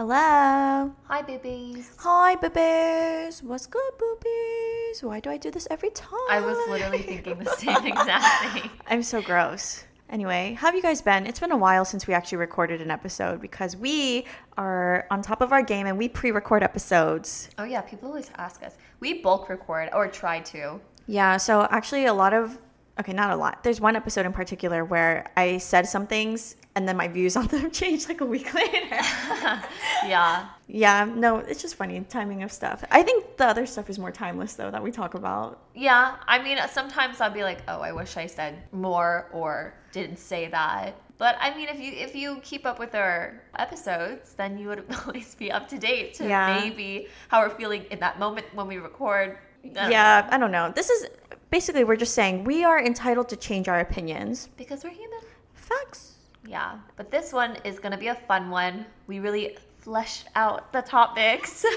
Hello. Hi, babies. Hi, boobies. What's good, boobies? Why do I do this every time? I was literally thinking the same exact thing. I'm so gross. Anyway, how have you guys been? It's been a while since we actually recorded an episode because we are on top of our game and we pre record episodes. Oh, yeah, people always ask us. We bulk record or try to. Yeah, so actually, a lot of, okay, not a lot. There's one episode in particular where I said some things and then my views on them changed like a week later. Yeah. yeah, no, it's just funny timing of stuff. I think the other stuff is more timeless though that we talk about. Yeah. I mean, sometimes I'll be like, oh, I wish I said more or didn't say that. But I mean, if you if you keep up with our episodes, then you would always be up to date to Yeah. maybe how we're feeling in that moment when we record. I yeah, I don't know. This is basically we're just saying we are entitled to change our opinions. because we're human. Facts. Yeah, but this one is to be a fun one. We really fleshed out the topics.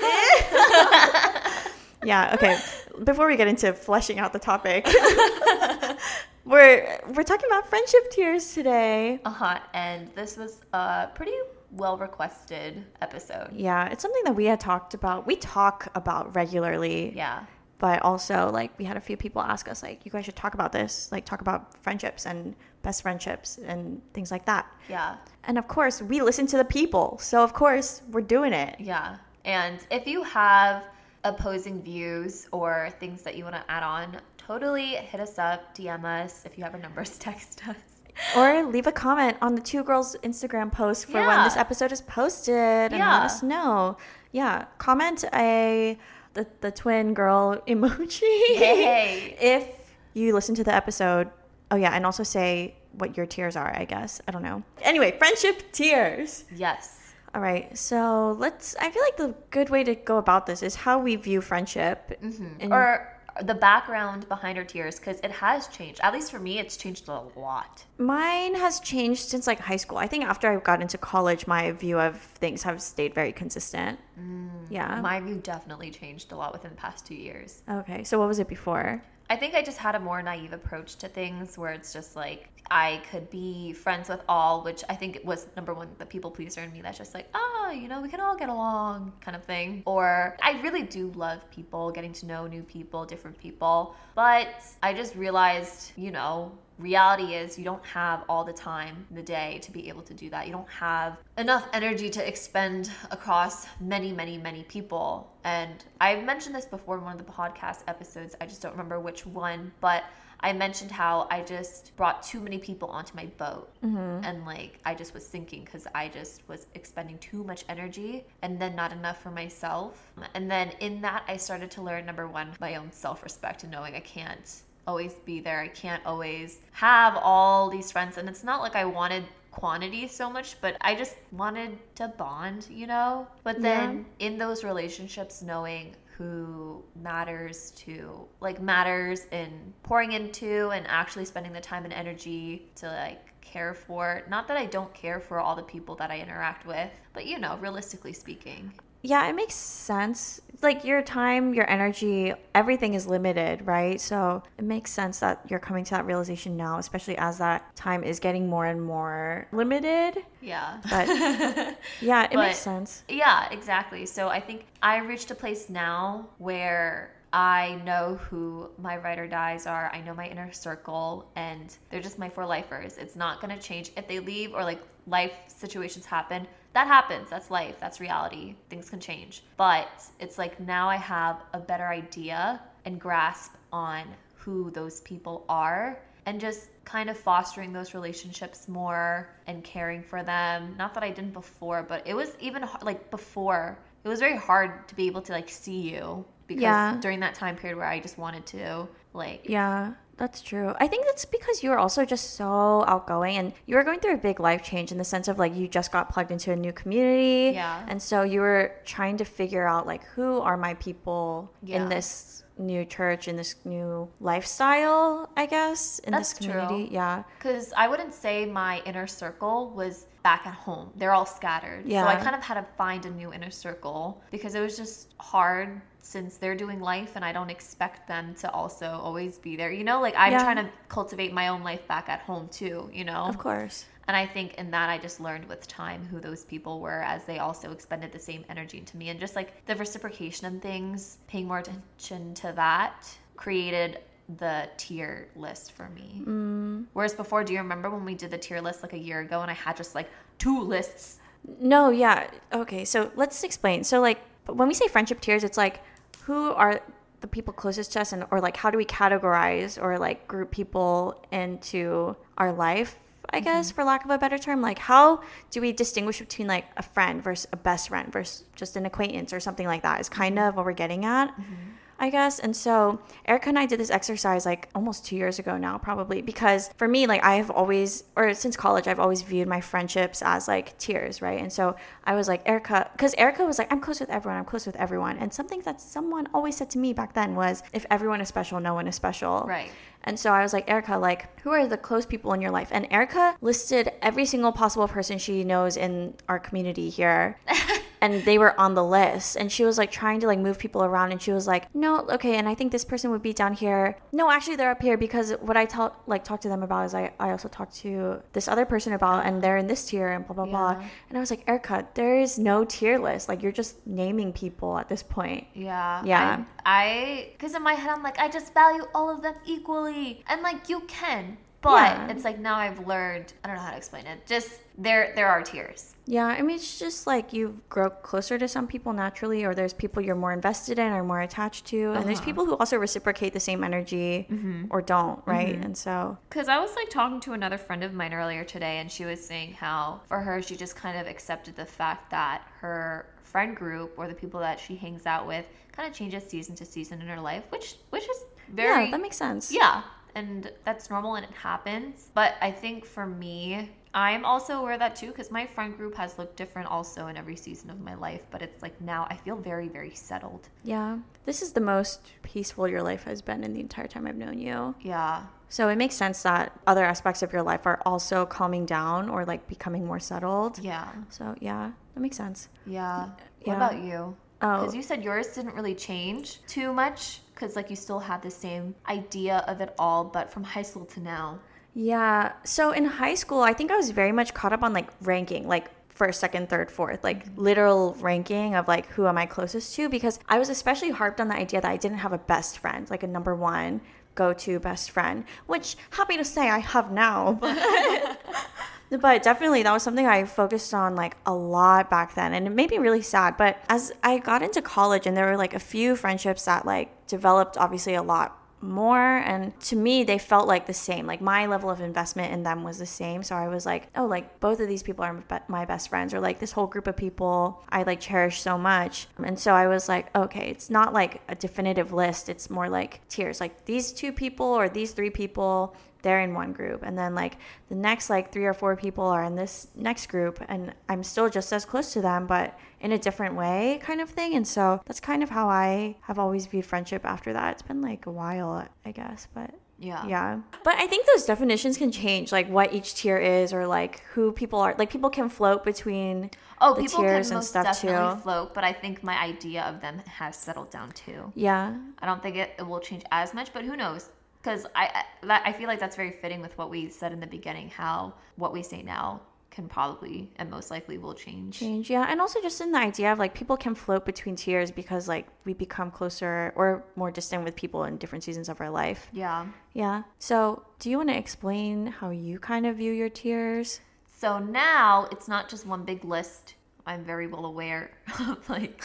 Yeah, okay. Before we get into fleshing out the topic, we're we're talking about friendship tiers today. uh-huh, and this was a pretty well requested episode. Yeah, it's something that we had talked about. We talk about regularly. Yeah. But also like we had a few people ask us like you guys should talk about this, like talk about friendships and best friendships and things like that. Yeah. And of course, we listen to the people. So of course, we're doing it. Yeah. And if you have opposing views or things that you want to add on, totally hit us up, DM us. If you have our numbers, text us. Or leave a comment on the Too Girls Instagram post for when this episode is posted and let us know. Yeah, comment a the, the twin girl emoji Hey. if you listen to the episode. Oh yeah, and also say what your tiers are, I guess. I don't know. Anyway, friendship tiers. Yes. All right, so let's. I feel like the good way to go about this is how we view friendship. Mm-hmm. And- Or the background behind our tiers, because it has changed. At least for me, it's changed a lot. Mine has changed since like high school. I think after I got into college, my view of things have stayed very consistent. Mm. yeah. My view definitely changed a lot within the past two years. okay, so what was it before? I think I just had a more naive approach to things where it's just like I could be friends with all, which I think was number one, the people pleaser in me that's just like, ah, you know, we can all get along kind of thing. Or I really do love people, getting to know new people, different people. But I just realized, you know, reality is you don't have all the time in the day to be able to do that. You don't have enough energy to expend across many, many, many people. And I've mentioned this before in one of the podcast episodes. I just don't remember which one, but I mentioned how I just brought too many people onto my boat. Mm-hmm. And like I just was sinking because I just was expending too much energy and then not enough for myself. And then in that, I started to learn number one, my own self respect and knowing I can't always be there. I can't always have all these friends. And it's not like I wanted quantity so much, but I just wanted to bond, you know? But then in those relationships, knowing who matters to, like, matters in pouring into and actually spending the time and energy to, like, care for. Not that I don't care for all the people that I interact with, but you know, realistically speaking. Yeah, it makes sense. Like your time, your energy, everything is limited, right? So it makes sense that you're coming to that realization now, especially as that time is getting more and more limited. Yeah. But yeah, it But- makes sense. Yeah, exactly. So I think I reached a place now where I know who my ride or dies are. I know my inner circle, and they're just my for lifers. It's not going to change if they leave or like life situations happen. That happens. That's life. That's reality. Things can change. But it's like now I have a better idea and grasp on who those people are and just kind of fostering those relationships more and caring for them. Not that I didn't before, but it was even like before. It was very hard to be able to like see you because Yeah. during that time period where I just wanted to like Yeah, that's true. I think that's because you were also just so outgoing and you were going through a big life change in the sense of like you just got plugged into a new community. Yeah. And so you were trying to figure out like who are my people Yeah. in this new church, in this new lifestyle, I guess, in That's this community. true. Yeah. Because I wouldn't say my inner circle was back at home. They're all scattered. So I kind of had to find a new inner circle because it was just hard since they're doing life and I don't expect them to also always be there. You know, like I'm Yeah. trying to cultivate my own life back at home too, you know? Of course. And I think in that, I just learned with time who those people were as they also expended the same energy into me. And just like the reciprocation of things, paying more attention to that created the tier list for me. Mm. Whereas before, do you remember when we did the tier list like a year ago and I had just like two lists? No, yeah. Okay, so let's explain. So like when we say friendship tiers, it's like who are the people closest to us and or like how do we categorize or like group people into our life I guess, mm-hmm. for lack of a better term. Like, how do we distinguish between like a friend versus a best friend versus just an acquaintance or something like that? Is kind mm-hmm. of what we're getting at. Mm-hmm. I guess. And so Erica and I did this exercise like almost two years ago now, probably, because for me, like I have always, or since college, I've always viewed my friendships as like tiers, right? And so I was like, Erica, because Erica was like, I'm close with everyone, I'm close with everyone. And something that someone always said to me back then was, if everyone is special, no one is special. Right. And so I was like, Erica, like, who are the close people in your life? And Erica listed every single possible person she knows in our community here. and they were on the list. And she was like trying to like move people around. And she was like, no, okay. And I think this person would be down here. No, actually, they're up here because what I tell, like, talk to them about is I, I also talked to this other person about, and they're in this tier and blah, blah, blah. And I was like, Erica, there is no tier list. Like, you're just naming people at this point. Yeah. Yeah. I, because in my head, I'm like, I just value all of them equally. And like, you can. But Yeah. it's like now I've learned, I don't know how to explain it. Just there, there are tiers. Yeah, I mean, it's just like you grow closer to some people naturally, or there's people you're more invested in or more attached to. And there's Uh-huh. people who also reciprocate the same energy or don't, right? And so, Because I was like talking to another friend of mine earlier today, and she was saying how for her, she just kind of accepted the fact that her friend group or the people that she hangs out with kind of changes season to season in her life, which which is very yeah, that makes sense. Yeah, and that's normal and it happens. But I think for me, I'm also aware of that too because my friend group has looked different also in every season of my life. But it's like now I feel very, very settled. Yeah. This is the most peaceful your life has been in the entire time I've known you. Yeah. So it makes sense that other aspects of your life are also calming down or like becoming more settled. Yeah. So, yeah, that makes sense. Yeah. Yeah. What about you? Oh. Because you said yours didn't really change too much because like you still had the same idea of it all, but from high school to now. Yeah. So in high school, I think I was very much caught up on like ranking, like first, second, third, fourth, like mm-hmm. literal ranking of like who am I closest to because I was especially harped on the idea that I didn't have a best friend, like a number one go to best friend, which happy to say I have now. But but definitely that was something I focused on like a lot back then and it made me really sad. But as I got into college and there were like a few friendships that like developed obviously a lot more and to me they felt like the same. Like my level of investment in them was the same. So i was like oh like both of these people are my best friends or like this whole group of people i like cherish so much. And so i was like okay it's not like a definitive list. It's more like tiers like these two people or these three people they're in one group. And then like the next like three or four people are in this next group and i'm still just as close to them but in a different way kind of thing. And so that's kind of how i have always viewed friendship after that. It's been like a while i guess but Yeah. yeah. But i think those definitions can change like what each tier is or like who people are. Like people can float between Oh, the people tiers can and most stuff definitely too float, but I think my idea of them has settled down too. yeah. I don't think it, it will change as much, but who knows? Because I I, that, I feel like that's very fitting with what we said in the beginning. How what we say now can probably and most likely will change. change yeah and also just in the idea of like people can float between tiers because like we become closer or more distant with people in different seasons of our life Yeah. yeah so do you want to explain how you kind of view your tiers So now it's not just one big list. I'm very well aware of like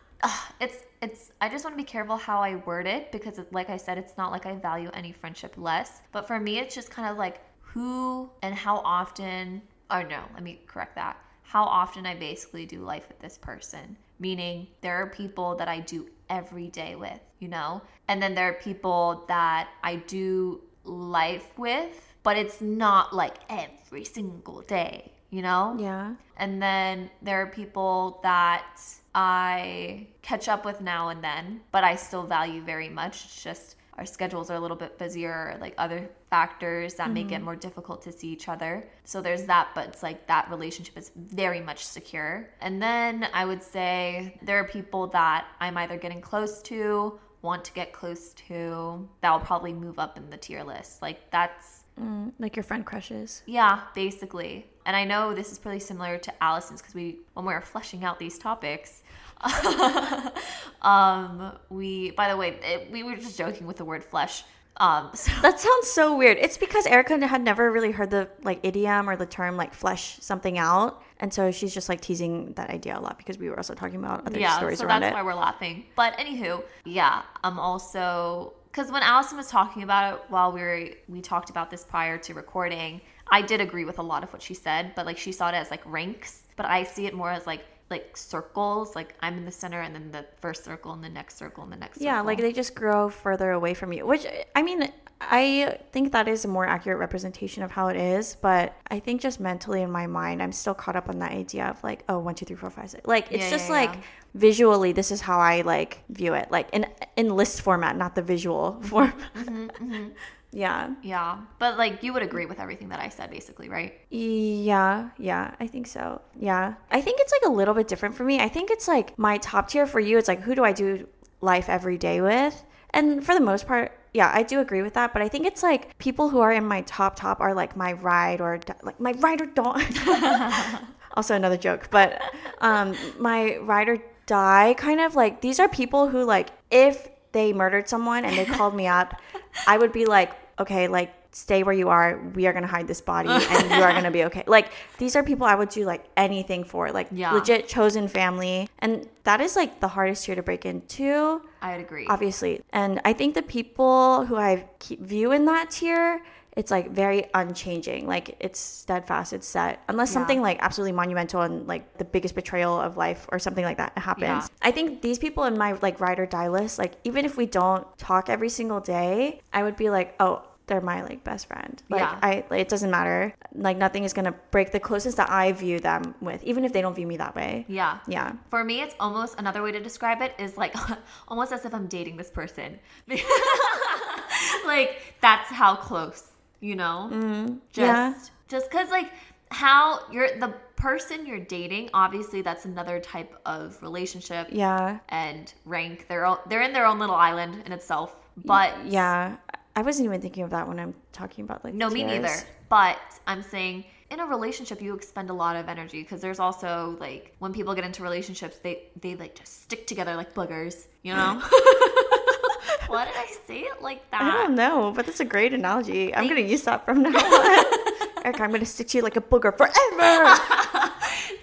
it's it's I just want to be careful how I word it because it, like I said it's not like I value any friendship less, but for me it's just kind of like who and how often or no, let me correct that. How often I basically do life with this person. Meaning there are people that I do every day with, you know? And then there are people that I do life with, but it's not like every single day, you know? yeah And then there are people that I catch up with now and then, but I still value very much. It's just our schedules are a little bit busier, like other factors that make it mm-hmm. more difficult to see each other. So there's that, but it's like that relationship is very much secure. And then I would say there are people that I'm either getting close to, want to get close to, that will probably move up in the tier list. Like that's mm, Like your friend crushes. Yeah, basically. And I know this is pretty similar to Allison's because we, when we were fleshing out these topics, um, we, by the way, it, we were just joking with the word flesh. Um, so, That sounds so weird. It's because Erica had never really heard the like idiom or the term like flesh something out. And so she's just like teasing that idea a lot because we were also talking about other stories. yeah, stories so around that's why we're laughing. But anywho, yeah, I'm also because when Allison was talking about it while we were we talked about this prior to recording, I did agree with a lot of what she said, but like she saw it as like ranks, but I see it more as like like circles, like I'm in the center and then the first circle and the next circle and the next Yeah, circle. like they just grow further away from you, which I mean, I think that is a more accurate representation of how it is. But I think just mentally in my mind, I'm still caught up on that idea of like, oh, one, two, three, four, five, six. Like it's Yeah, just yeah, like yeah. visually, this is how I like view it, like in in list format, not the visual form. Mm-hmm, Yeah, Yeah, but like you would agree with everything that I said, basically, right? yeah, yeah. I think so. Yeah, I think it's like a little bit different for me. I think it's like my top tier for you. It's like who do I do life every day with? And for the most part, yeah, I do agree with that. But I think it's like people who are in my top top are like my ride or like my ride or die. also another joke, but um, my ride or die kind of like these are people who like if they murdered someone and they called me up, I would be like, okay, like stay where you are. We are gonna hide this body, and you are gonna be okay. Like these are people I would do like anything for, like Yeah. legit chosen family, and that is like the hardest tier to break into I would agree. obviously. And I think the people who I keep view in that tier, it's like very unchanging. Like it's steadfast, it's set. Unless Yeah. something like absolutely monumental and like the biggest betrayal of life or something like that happens. Yeah. I think these people in my like ride or die list, like even if we don't talk every single day, I would be like, oh, they're my like best friend. Like Yeah. I like, it doesn't matter. Like nothing is gonna break the closest that I view them with, even if they don't view me that way. Yeah. Yeah. For me, it's almost another way to describe it is like almost as if I'm dating this person. like that's how close, you know? Just Mm-hmm. yeah. just cuz like how you're the person you're dating, obviously that's another type of relationship Yeah. and rank. They're all, they're in their own little island in itself. But Yeah, I wasn't even thinking of that when I'm talking about like. No, me neither. But I'm saying in a relationship you expend a lot of energy because there's also like when people get into relationships they they like just stick together like boogers, you know? Why did I say it like that? I don't know, but that's a great analogy. I'm gonna use that from now on. Erica, I'm gonna stick to you like a booger forever.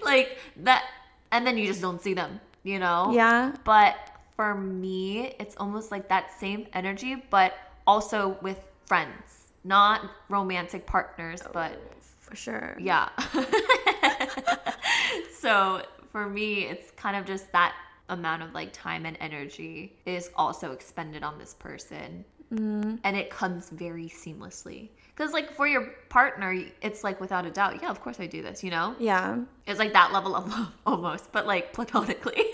like that and then you just don't see them, you know? yeah, But for me, it's almost like that same energy, but also with friends, not romantic partners, oh, but for sure. yeah. so for me, it's kind of just that amount of like time and energy is also expended on this person. Mm-hmm. And it comes very seamlessly. Because, like, for your partner, it's like without a doubt, yeah, of course I do this, you know? Yeah, It's like that level of love almost, but like platonically.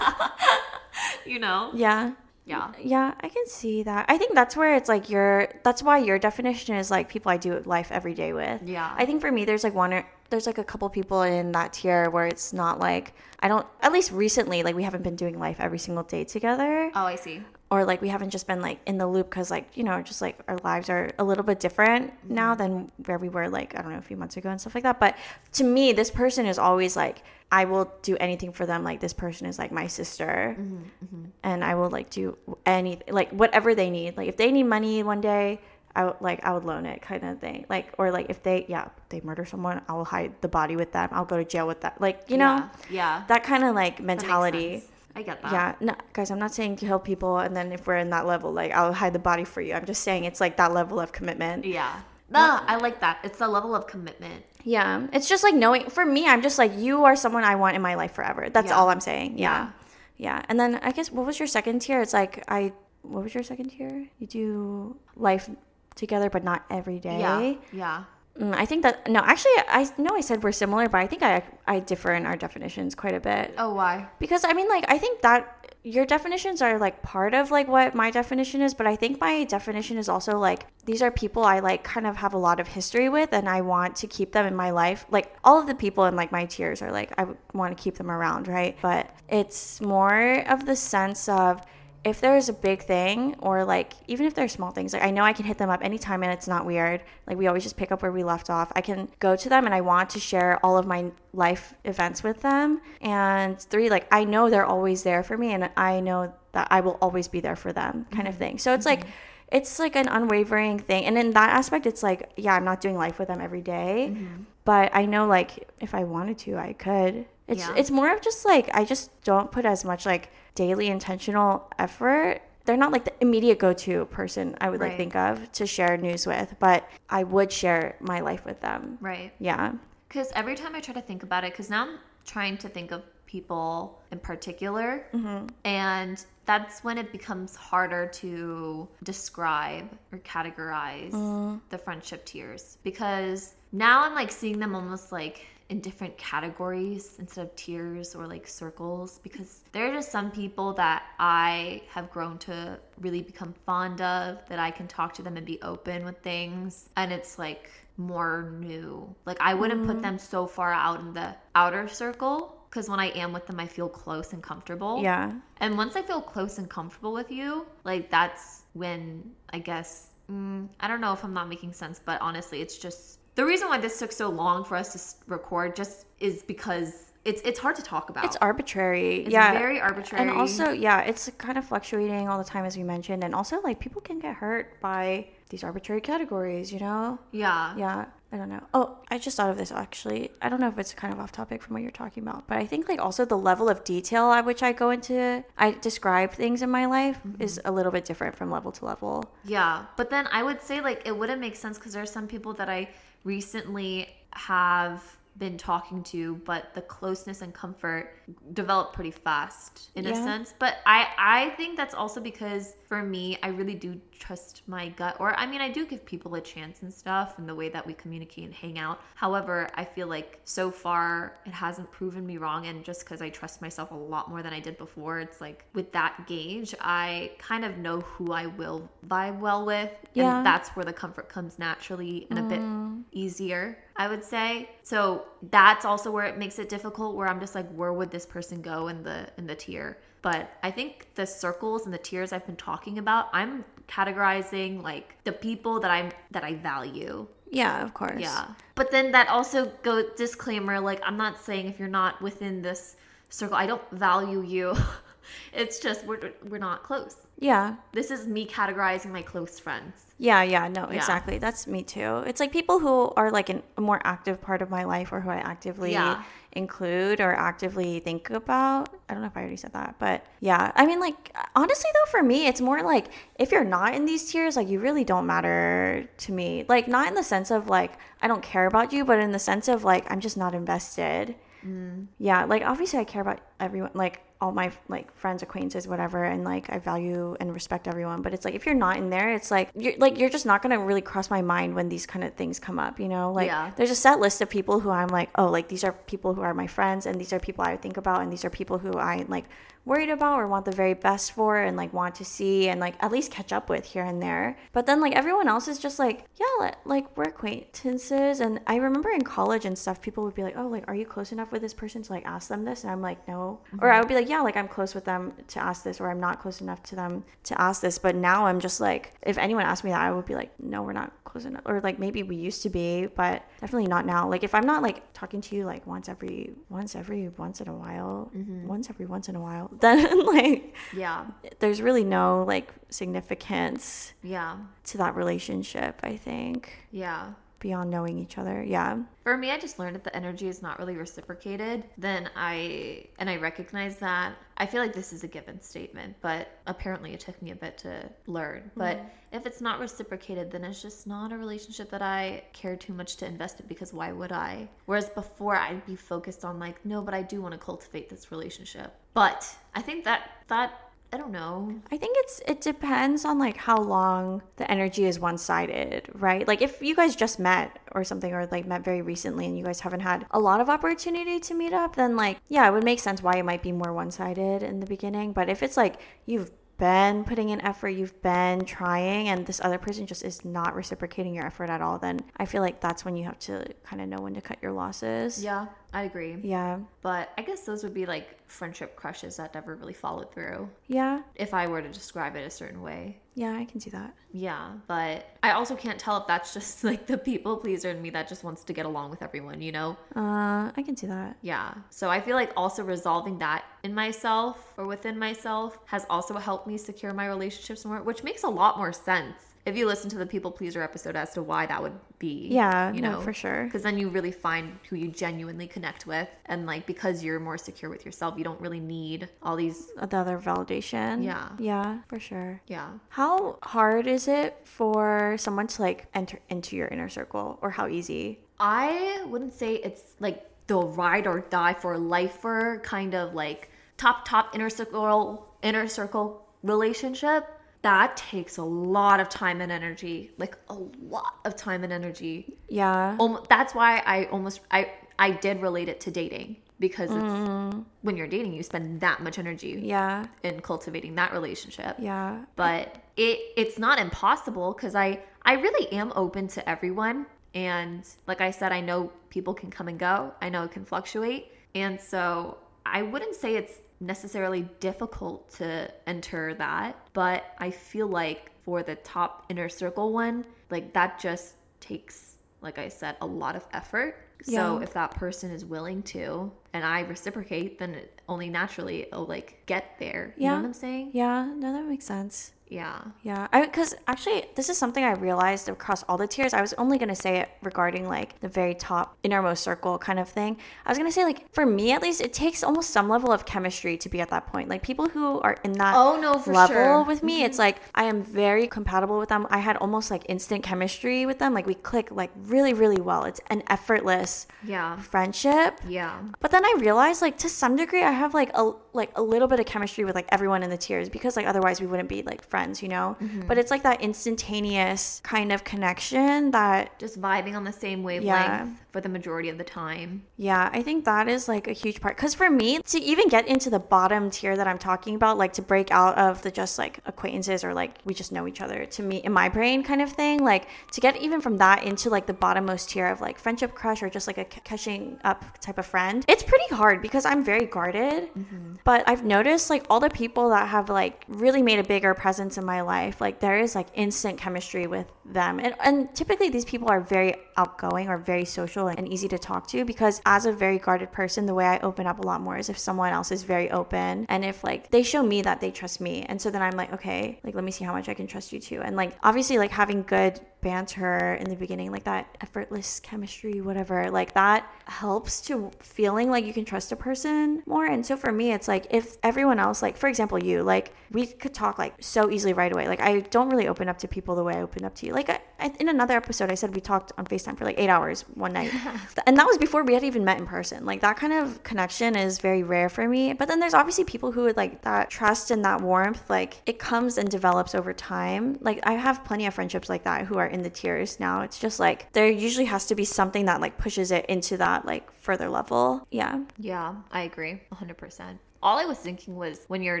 you know? yeah. Yeah. Yeah, I can see that. I think that's where it's like your that's why your definition is like people I do life every day with. Yeah. I think for me there's like one or there's like a couple people in that tier where it's not like I don't at least recently like we haven't been doing life every single day together Oh, I see. or like we haven't just been like in the loop cuz like, you know, just like our lives are a little bit different now mm-hmm. than where we were like I don't know a few months ago and stuff like that. But to me this person is always like I will do anything for them like this person is like my sister mm-hmm, mm-hmm. and I will like do anything, like whatever they need. Like if they need money one day, I would like I would loan it, kind of thing. Like or like if they yeah they murder someone, I will hide the body with them. I'll go to jail with that. Like you know Yeah. yeah. that kind of like mentality. I get that. Yeah, no, guys, I'm not saying kill people, and then if we're in that level, like I'll hide the body for you. I'm just saying it's like that level of commitment. Yeah. Nah, I like that. It's the level of commitment. Yeah, it's just like knowing. For me, I'm just like you are someone I want in my life forever. That's Yeah. all I'm saying. Yeah. yeah, And then I guess what was your second tier? It's like I. What was your second tier? You do life together, but not every day. Yeah. Yeah. Mm, I think that no, actually, I know I said we're similar, but I think I I differ in our definitions quite a bit Oh, why? because I mean, like, I think that your definitions are like part of like what my definition is, but I think my definition is also like these are people I like kind of have a lot of history with, and I want to keep them in my life. Like all of the people in like my tiers are like I want to keep them around, right? But it's more of the sense of if there's a big thing or like even if there's small things, like I know I can hit them up anytime and it's not weird. Like we always just pick up where we left off. I can go to them and I want to share all of my life events with them. And three, like I know they're always there for me and I know that I will always be there for them kind of mm-hmm. thing. So it's like mm-hmm. it's like an unwavering thing. And in that aspect it's like, yeah, I'm not doing life with them every day, mm-hmm. But I know like if I wanted to, I could. It's Yeah. it's more of just like I just don't put as much like daily intentional effort. They're not like the immediate go-to person I would like think of to share news with, but I would share my life with them. Right. Yeah. Because every time I try to think about it, because now I'm trying to think of people in particular, mm-hmm. and that's when it becomes harder to describe or categorize mm-hmm. the friendship tiers. Because now I'm like seeing them almost like in different categories instead of tiers or like circles because there are just some people that I have grown to really become fond of that I can talk to them and be open with things and it's like more new. Like I wouldn't put them so far out in the outer circle because when I am with them I feel close and comfortable. Yeah. And once I feel close and comfortable with you, like that's when I guess mm, I don't know if I'm not making sense, but honestly, it's just the reason why this took so long for us to record just is because it's it's hard to talk about. It's arbitrary. It's yeah. very arbitrary. And also, yeah, it's kind of fluctuating all the time, as we mentioned. And also, like, people can get hurt by these arbitrary categories, you know? yeah, Yeah, I don't know. Oh, I just thought of this actually. I don't know if it's kind of off topic from what you're talking about, but I think like also the level of detail at which I go into, I describe things in my life mm-hmm. is a little bit different from level to level. Yeah, but then I would say like it wouldn't make sense because there are some people that I recently have been talking to, but the closeness and comfort develop pretty fast in a sense. But I I think that's also because for me, I really do trust my gut, or I mean, I do give people a chance and stuff, and the way that we communicate and hang out. However, I feel like so far it hasn't proven me wrong, and just because I trust myself a lot more than I did before, it's like with that gauge, I kind of know who I will vibe well with, Yeah. and that's where the comfort comes naturally and a bit mm. easier. I would say. So that's also where it makes it difficult where I'm just like where would this person go in the in the tier? But I think the circles and the tiers I've been talking about, I'm categorizing like the people that I'm that I value. Yeah, of course. Yeah. But then that also go disclaimer like I'm not saying if you're not within this circle, I don't value you. it's just we're we're not close. Yeah. This is me categorizing my close friends. Yeah, yeah, no, Yeah. exactly. That's me too. It's like people who are like an, a more active part of my life or who I actively Yeah. include or actively think about. I don't know if I already said that, but yeah. I mean, like, honestly, though, for me, it's more like if you're not in these tiers, like, you really don't matter to me. Like, not in the sense of like, I don't care about you, but in the sense of like, I'm just not invested. Mm. Yeah, like obviously I care about everyone, like all my like friends, acquaintances, whatever, and like I value and respect everyone. But it's like if you're not in there, it's like you're like you're just not gonna really cross my mind when these kind of things come up. You know, like Yeah. there's a set list of people who I'm like, oh, like these are people who are my friends, and these are people I think about, and these are people who I like worried about or want the very best for, and like want to see and like at least catch up with here and there. But then like everyone else is just like, yeah, like we're acquaintances, and I remember in college and stuff, people would be like, oh, like are you close enough with this person to like ask them this? And I'm like, no, or mm-hmm. I would be like, yeah, like I'm close with them to ask this, or I'm not close enough to them to ask this. But now I'm just like, if anyone asked me that, I would be like, no, we're not close enough, or like maybe we used to be, but definitely not now. Like if I'm not like talking to you like once every once every once in a while, mm-hmm. once every once in a while, then like Yeah. there's really no like significance Yeah. to that relationship. I think Yeah. Beyond knowing each other. Yeah. For me, I just learned that the energy is not really reciprocated. Then I, and I recognize that. I feel like this is a given statement, but apparently it took me a bit to learn. But mm-hmm. if it's not reciprocated, then it's just not a relationship that I care too much to invest in because why would I? Whereas before, I'd be focused on like, no, but I do want to cultivate this relationship. But I think that, that, I don't know. I think it's it depends on like how long the energy is one sided, right? Like if you guys just met or something or like met very recently and you guys haven't had a lot of opportunity to meet up, then like yeah, it would make sense why it might be more one sided in the beginning. But if it's like you've been putting in effort, you've been trying, and this other person just is not reciprocating your effort at all, then I feel like that's when you have to kind of know when to cut your losses. Yeah. I agree. Yeah. But I guess those would be like friendship crushes that never really followed through. Yeah. If I were to describe it a certain way. Yeah, I can see that. Yeah, but I also can't tell if that's just like the people pleaser in me that just wants to get along with everyone, you know? Uh, I can see that. Yeah. So I feel like also resolving that in myself or within myself has also helped me secure my relationships more, which makes a lot more sense if you listen to the people pleaser episode as to why that would be. Yeah, you no, know, for sure. Because then you really find who you genuinely connect with, and like because you're more secure with yourself, you don't really need all these. The other validation. Yeah. Yeah, for sure. Yeah. How hard is it for someone to like enter into your inner circle or how easy? I wouldn't say it's like the ride or die for lifer kind of like top top inner circle inner circle relationship. That takes a lot of time and energy, like a lot of time and energy. Yeah. That's why I almost I I did relate it to dating because it's mm. when you're dating you spend that much energy Yeah. in cultivating that relationship Yeah. but it it's not impossible because I I really am open to everyone and like I said I know people can come and go I know it can fluctuate and so I wouldn't say it's necessarily difficult to enter that but I feel like for the top inner circle one like that just takes like I said a lot of effort Yeah. so if that person is willing to and I reciprocate then it only naturally it'll like get there you know Yeah. what I'm saying Yeah. No, that makes sense. Yeah Yeah, I because actually this is something I realized across all the tiers. I was only gonna say it regarding like the very top innermost circle kind of thing. I was gonna say like for me at least, it takes almost some level of chemistry to be at that point. Like people who are in that Oh, no, for level sure. with me, it's mm-hmm. like I am very compatible with them. I had almost like instant chemistry with them. Like we click like really really well. It's an effortless Yeah. friendship. Yeah. But then I realized like to some degree I have like a like a little bit of chemistry with like everyone in the tiers because like otherwise we wouldn't be like friends, you know? Mm-hmm. But it's like that instantaneous kind of connection that Just vibing on the same wavelength Yeah. For the majority of the time. yeah, I think that is like a huge part cuz for me to even get into the bottom tier that I'm talking about like to break out of the just like acquaintances or like we just know each other to me in my brain kind of thing, like to get even from that into like the bottommost tier of like friendship crush or just like a catching up type of friend. It's pretty hard because I'm very guarded. Mm-hmm. But I've noticed like all the people that have like really made a bigger presence in my life, like there is like instant chemistry with them. And, and typically these people are very outgoing or very social and easy to talk to because as a very guarded person, the way I open up a lot more is if someone else is very open and if like they show me that they trust me. And so then I'm like, okay, like let me see how much I can trust you too. And like obviously like having good banter in the beginning, like that effortless chemistry, whatever, like that helps to feeling like you can trust a person more. And so for me, it's like if everyone else, like for example, you, like we could talk like so easily right away. Like I don't really open up to people the way I open up to you. Like I, I, in another episode, I said we talked on FaceTime for like eight hours one night. and that was before we had even met in person. Like that kind of connection is very rare for me. But then there's obviously people who would like that trust and that warmth, like it comes and develops over time. Like I have plenty of friendships like that who are in the tiers now. It's just like there usually has to be something that like pushes it into that like further level. Yeah. Yeah, I agree 100%. All I was thinking was when you're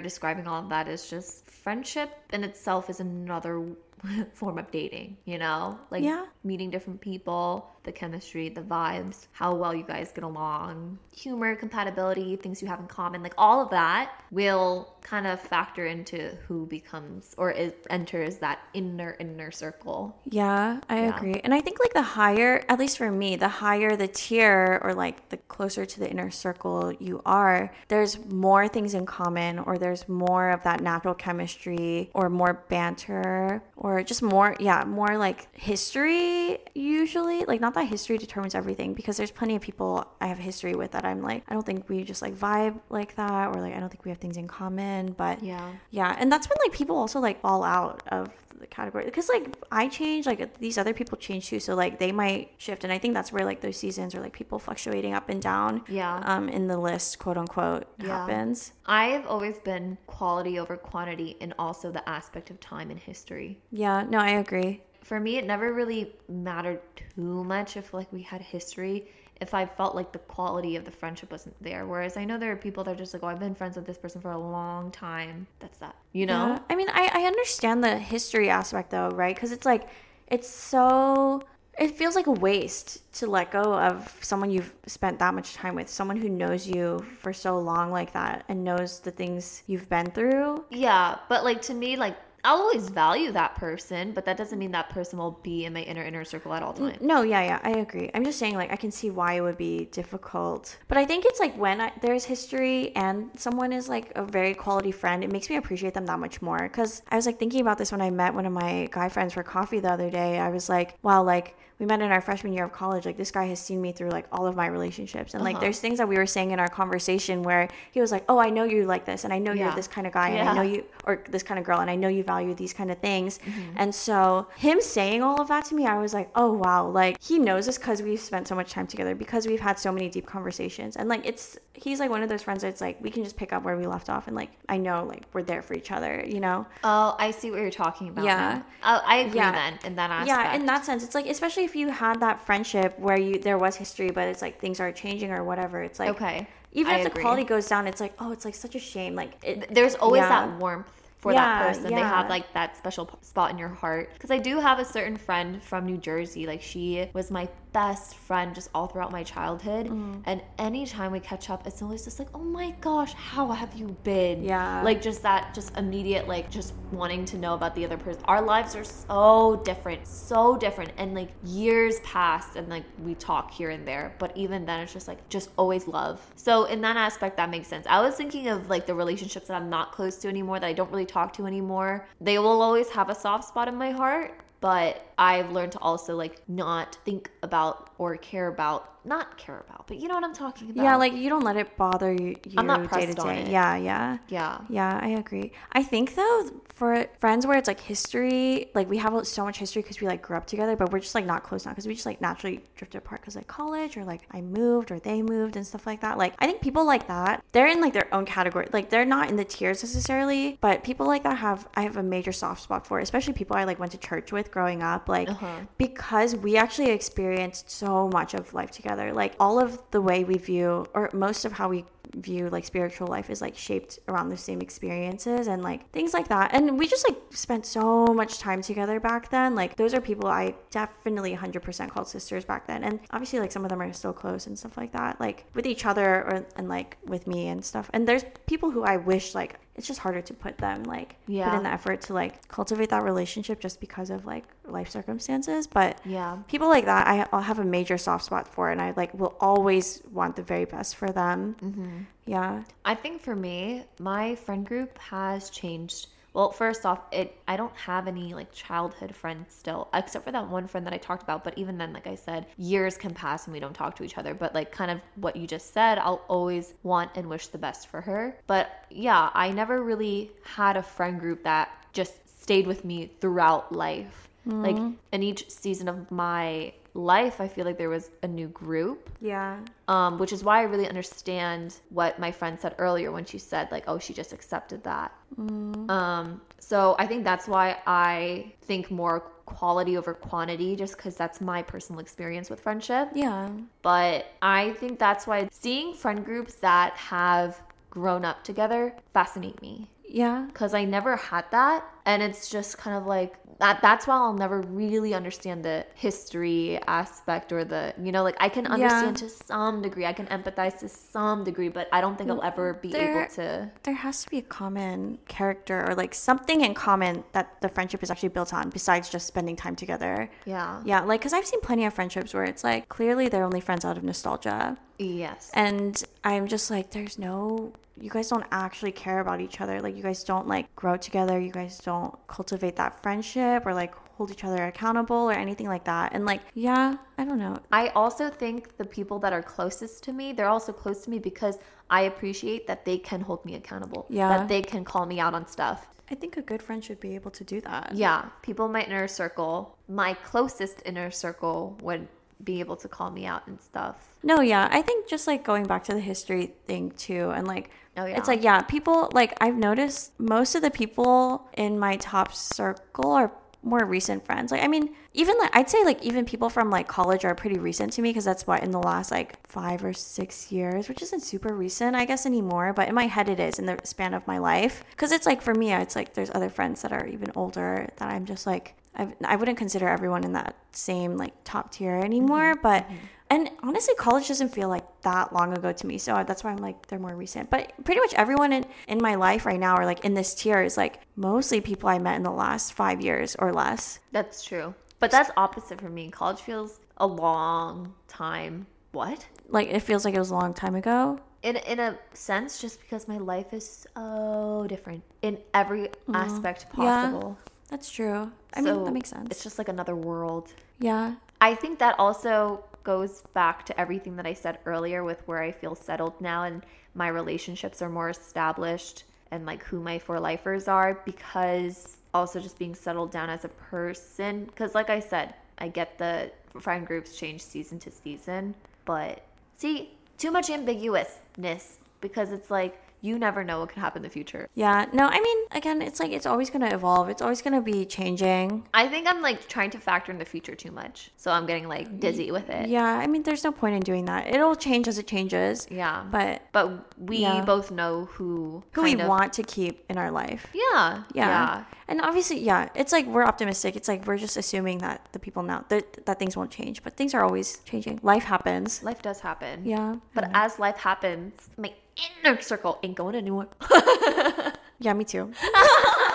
describing all of that is just friendship in itself is another form of dating, you know? Like Yeah. meeting different people, the chemistry, the vibes, how well you guys get along, humor, compatibility, things you have in common, like all of that will kind of factor into who becomes or is, enters that inner inner circle. Yeah, I Yeah. agree. And I think like the higher, at least for me, the higher the tier or like the closer to the inner circle you are, there's more things in common or there's more of that natural chemistry or more banter or just more, yeah, more like history usually. Like not that history determines everything because there's plenty of people I have history with that I'm like, I don't think we just like vibe like that or like I don't think we have things in common, but Yeah. yeah, and that's when like people also like fall out of the category because like I change, like these other people change too, so like they might shift, and I think that's where like those seasons or like people fluctuating up and down, Yeah. um, in the list, quote unquote, Yeah. happens. I've always been quality over quantity and also the aspect of time and history. Yeah, no, I agree. For me, it never really mattered too much if like we had history. If I felt like the quality of the friendship wasn't there. Whereas I know there are people that are just like, oh, I've been friends with this person for a long time. That's that. You know? Yeah. I mean, I I understand the history aspect though, right? Because it's like it's so it feels like a waste to let go of someone you've spent that much time with, someone who knows you for so long like that and knows the things you've been through. Yeah, but like to me, like I'll always value that person, but that doesn't mean that person will be in my inner inner circle at all times. No, yeah, yeah, I agree. I'm just saying, like, I can see why it would be difficult. But I think it's like when I, there's history and someone is like a very quality friend, it makes me appreciate them that much more. Because I was like thinking about this when I met one of my guy friends for coffee the other day. I was like, wow, like, we met in our freshman year of college like this guy has seen me through like all of my relationships and like Uh-huh. there's things that we were saying in our conversation where he was like oh i know you like this and i know you're this kind of guy and i know you or this kind of girl and i know you value these kind of things Mm-hmm. and so him saying all of that to me i was like oh wow like he knows us because we've spent so much time together because we've had so many deep conversations and like it's he's like one of those friends that's like we can just pick up where we left off and like i know like we're there for each other you know Oh, I see what you're talking about. Yeah. now. Oh, I agree Yeah. then in that aspect. Yeah, in that sense, it's like especially if you had that friendship where you there was history, but it's like things are changing or whatever. It's like Okay, even I if the quality goes down, it's like oh, it's like such a shame. Like it, there's always Yeah. that warmth for that Yeah, person. They have like that special p- spot in your heart. Because I do have a certain friend from New Jersey. Like she was my best friend just all throughout my childhood. Mm. And anytime we catch up, it's always just like, oh my gosh, how have you been? Yeah. Like just that, just immediate, like just wanting to know about the other person. Our lives are so different, so different. And like years pass and like we talk here and there. But even then, it's just like, just always love. So in that aspect, that makes sense. I was thinking of like the relationships that I'm not close to anymore, that I don't really talk to anymore. They will always have a soft spot in my heart but I've learned to also like not think about or care about, not care about, but you know what I'm talking about. yeah, like you don't let it bother you, you I'm not day to pressed on day. it. Yeah, yeah. yeah. Yeah, I agree. I think though, for friends where it's like history, like we have so much history because we like grew up together, but we're just like not close now because we just like naturally drifted apart because like college or like I moved or they moved and stuff like that. Like I think people like that, they're in like their own category. Like they're not in the tiers necessarily, but people like that have I have a major soft spot for, especially people I like went to church with growing up. Like Uh-huh. because we actually experienced so much of life together. Like all of the way we view, or most of how we view like spiritual life is like shaped around the same experiences and like things like that. And we just like spent so much time together back then. Like those are people I definitely 100% called sisters back then. And obviously like some of them are still close and stuff like that. Like with each other or and like with me and stuff. And there's people who I wish like it's just harder to put them like put in the effort to like cultivate that relationship just because of like life circumstances. But Yeah. people like that I, i'll have a major soft spot for and i like will always want the very best for them Mm-hmm. yeah I think for me, my friend group has changed. Well, first off, it I don't have any like childhood friends still, except for that one friend that I talked about. But even then, like I said, years can pass and we don't talk to each other. But like kind of what you just said, I'll always want and wish the best for her. But yeah, I never really had a friend group that just stayed with me throughout life. Like in each season of my life, I feel like there was a new group. Yeah. Um, which is why I really understand what my friend said earlier when she said like, "Oh, she just accepted that." Um, so I think that's why I think more quality over quantity, just because that's my personal experience with friendship. yeah. But I think that's why seeing friend groups that have grown up together fascinate me. Yeah. Because I never had that, and it's just kind of like that. That's why I'll never really understand the history aspect or the you know like I can understand to some degree, I can empathize to some degree, but I don't think I'll ever be There- able to. there has to be a common character or like something in common that the friendship is actually built on besides just spending time together Yeah. yeah like because i've seen plenty of friendships where it's like clearly they're only friends out of nostalgia Yes. and i'm just like there's no you guys don't actually care about each other like you guys don't like grow together you guys don't cultivate that friendship or like hold each other accountable or anything like that and like yeah i don't know I also think the people that are closest to me, they're also close to me because I appreciate that they can hold me accountable. Yeah. That they can call me out on stuff. i think a good friend should be able to do that Yeah. People in my inner circle, my closest inner circle would be able to call me out and stuff. no yeah i think just like going back to the history thing too and like Oh, yeah. it's like yeah people like i've noticed most of the people in my top circle are more recent friends like i mean even like i'd say like even people from like college are pretty recent to me because that's what in the last like five or six years which isn't super recent i guess anymore but in my head it is in the span of my life because it's like for me it's like there's other friends that are even older that i'm just like I've, I wouldn't consider everyone in that same like top tier anymore. But and honestly, college doesn't feel like that long ago to me. So that's why I'm like they're more recent. But pretty much everyone in in my life right now, or like in this tier, is like mostly people I met in the last five years or less. That's true. But that's opposite for me. College feels a long time. What? Like it feels like it was a long time ago. In in a sense, just because my life is so different in every aspect Mm-hmm. Yeah. That's true. I So mean, that makes sense. It's just like another world. yeah. I think that also goes back to everything that I said earlier with where I feel settled now and my relationships are more established and like who my for lifers are because also just being settled down as a person. Because, like I said, I get the friend groups change season to season, but see, too much ambiguousness because it's like you never know what could happen in the future. Yeah. No, I mean, again, it's like it's always going to evolve. It's always going to be changing. I think I'm like trying to factor in the future too much. So I'm getting like dizzy with it. Yeah. I mean, there's no point in doing that. It'll change as it changes. Yeah. But But we Yeah. both know who who we of- want to keep in our life. Yeah. Yeah. And obviously, yeah, it's like we're optimistic. It's like we're just assuming that the people now that that things won't change, but things are always changing. Life happens. Life does happen. Yeah. But as life happens, my inner circle ain't going anywhere. Yeah, me too.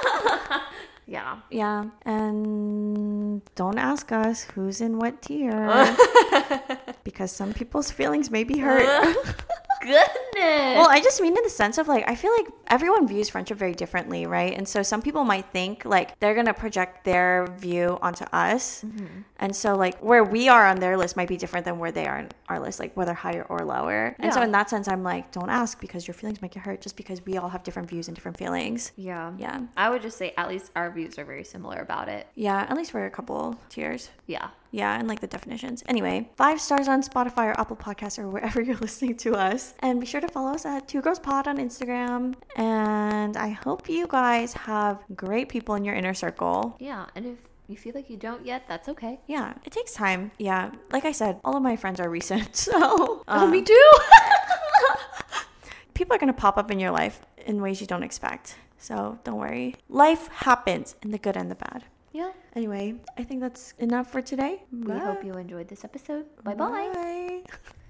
yeah. Yeah. And don't ask us who's in what tier. because some people's feelings may be hurt. Goodness. Well, I just mean in the sense of like, I feel like everyone views friendship very differently, right? And so some people might think like they're going to project their view onto us. Mm-hmm. And so, like, where we are on their list might be different than where they are on our list, like whether higher or lower. And so, in that sense, I'm like, don't ask because your feelings might get hurt just because we all have different views and different feelings. yeah. Yeah. I would just say at least our views are very similar about it. Yeah. At least for a couple tiers. Yeah. Yeah, and like the definitions. Anyway, five stars on Spotify or Apple Podcasts or wherever you're listening to us. And be sure to follow us at Too Girls Pod on Instagram. And I hope you guys have great people in your inner circle. Yeah. And if you feel like you don't yet, that's okay. Yeah, it takes time. Yeah, like I said, all of my friends are recent. So, Oh, uh, me too. people are going to pop up in your life in ways you don't expect. So, don't worry. Life happens in the good and the bad. yeah. Anyway, I think that's enough for today. We hope you enjoyed this episode. Bye-bye. Bye.